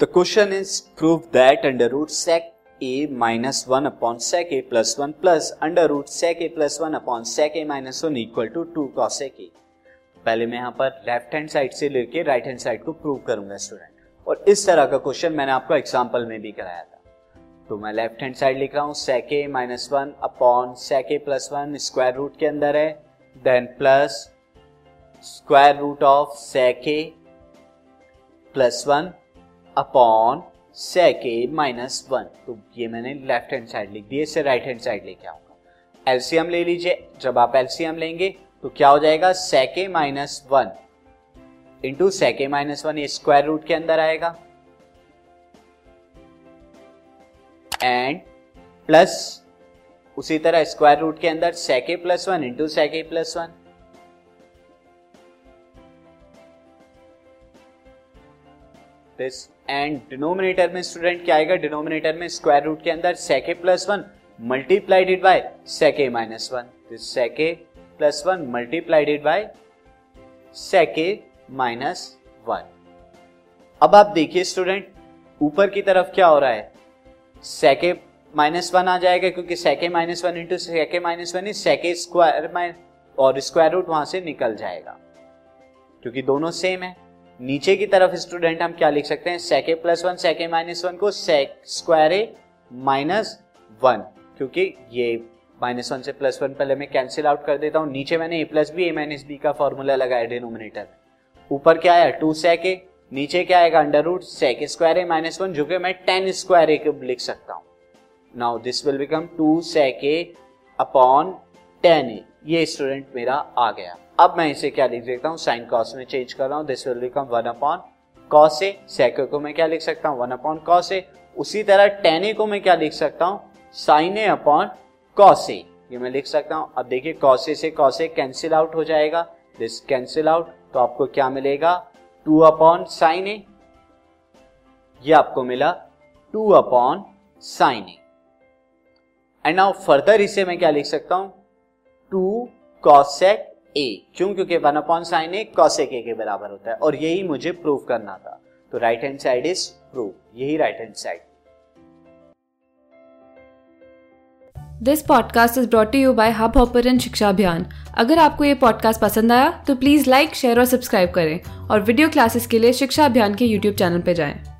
The question is, prove that under root sec a minus 1 upon sec a plus 1 plus under root sec a plus 1 upon sec a minus 1 equal to 2 cos sec a. पहले मैं यहाँ पर left hand side से लेके right hand side को prove करूँगा student और इस तरह का क्वेश्चन मैंने आपको एग्जांपल में भी कराया था। तो मैं लेफ़्ट हैंड साइड लिख रहा हूँ, sec a minus one upon sec a plus one square root के अंदर है then plus square root of sec a plus one upon sec minus one तो ये मैंने लेफ़्ट हैंड साइड लिख दी इससे राइट हैंड साइड लेके आऊँगा। एलसीएम ले लीजिए। जब आप एलसीएम लेंगे तो क्या हो जाएगा? Sec minus one into sec minus one ये स्क्वायर रूट के अंदर आएगा। एंड प्लस उसी तरह स्क्वायर रूट के अंदर sec plus one into sec plus one this and denominator में स्टूडेंट क्या आएगा? डिनोमिनेटर में स्क्वायर रूट के अंदर sec plus one multiplied by sec minus one this sec plus one multiplied by sec minus one अब आप देखिए student ऊपर की तरफ़ क्या हो रहा है? सेके माइनस वन आ जाएगा क्योंकि sec minus one into sec minus one sec square और स्क्वायर रूट वहाँ से निकल जाएगा। क्योंकि दोनों सेम है। नीचे की तरफ़ स्टूडेंट हम क्या लिख सकते हैं? Sec plus one sec minus one को sec square a minus one क्योंकि ये माइनस वन से प्लस वन पहले मैं कैंसिल आउट कर देता हूँ। नीचे मैंने a plus b a minus b का फॉर्मूला लगाया डिनोमिनेटर ऊपर क्या आया? टू सेक ए नीचे क्या आएगा? Under root sec square a minus one जो कि मैं टेन स्क्वायर ए लिख सकता हूँ। Now this will become two sec a upon tan a ये स्टूडेंट मेरा आ गया। अब मैं इसे क्या लिख देता हूँ? साइन कॉस में चेंज कर रहा हूँ। This will become one upon cos a sec को मैं क्या लिख सकता हूँ? वन अपॉन कॉस ए उसी तरह टेन ए को मैं क्या लिख सकता हूँ? Sine a upon cos a ये मैं लिख सकता हूँ। अब देखिए कॉस ए से कॉस ए कैंसिल आउट हो जाएगा। दिस कैंसिल आउट तो आपको क्या मिलेगा? टू अपॉन साइन ए ये आपको मिला two upon sine a and now further इसे मैं क्या लिख सकता हूँ? टू कॉसेक ए क्यों? क्योंकि one upon sine a cosec a के बराबर होता है। और यही मुझे प्रूव करना था। तो right hand side is prove यही right hand side this podcast is brought you by hub hopper Shiksha Abhiyan अगर आपको ये पॉडकास्ट पसंद आया तो प्लीज़ लाइक शेयर और सब्सक्राइब करें। और वीडियो क्लासेस के लिए शिक्षा अभियान के यूट्यूब चैनल पर जाएँ।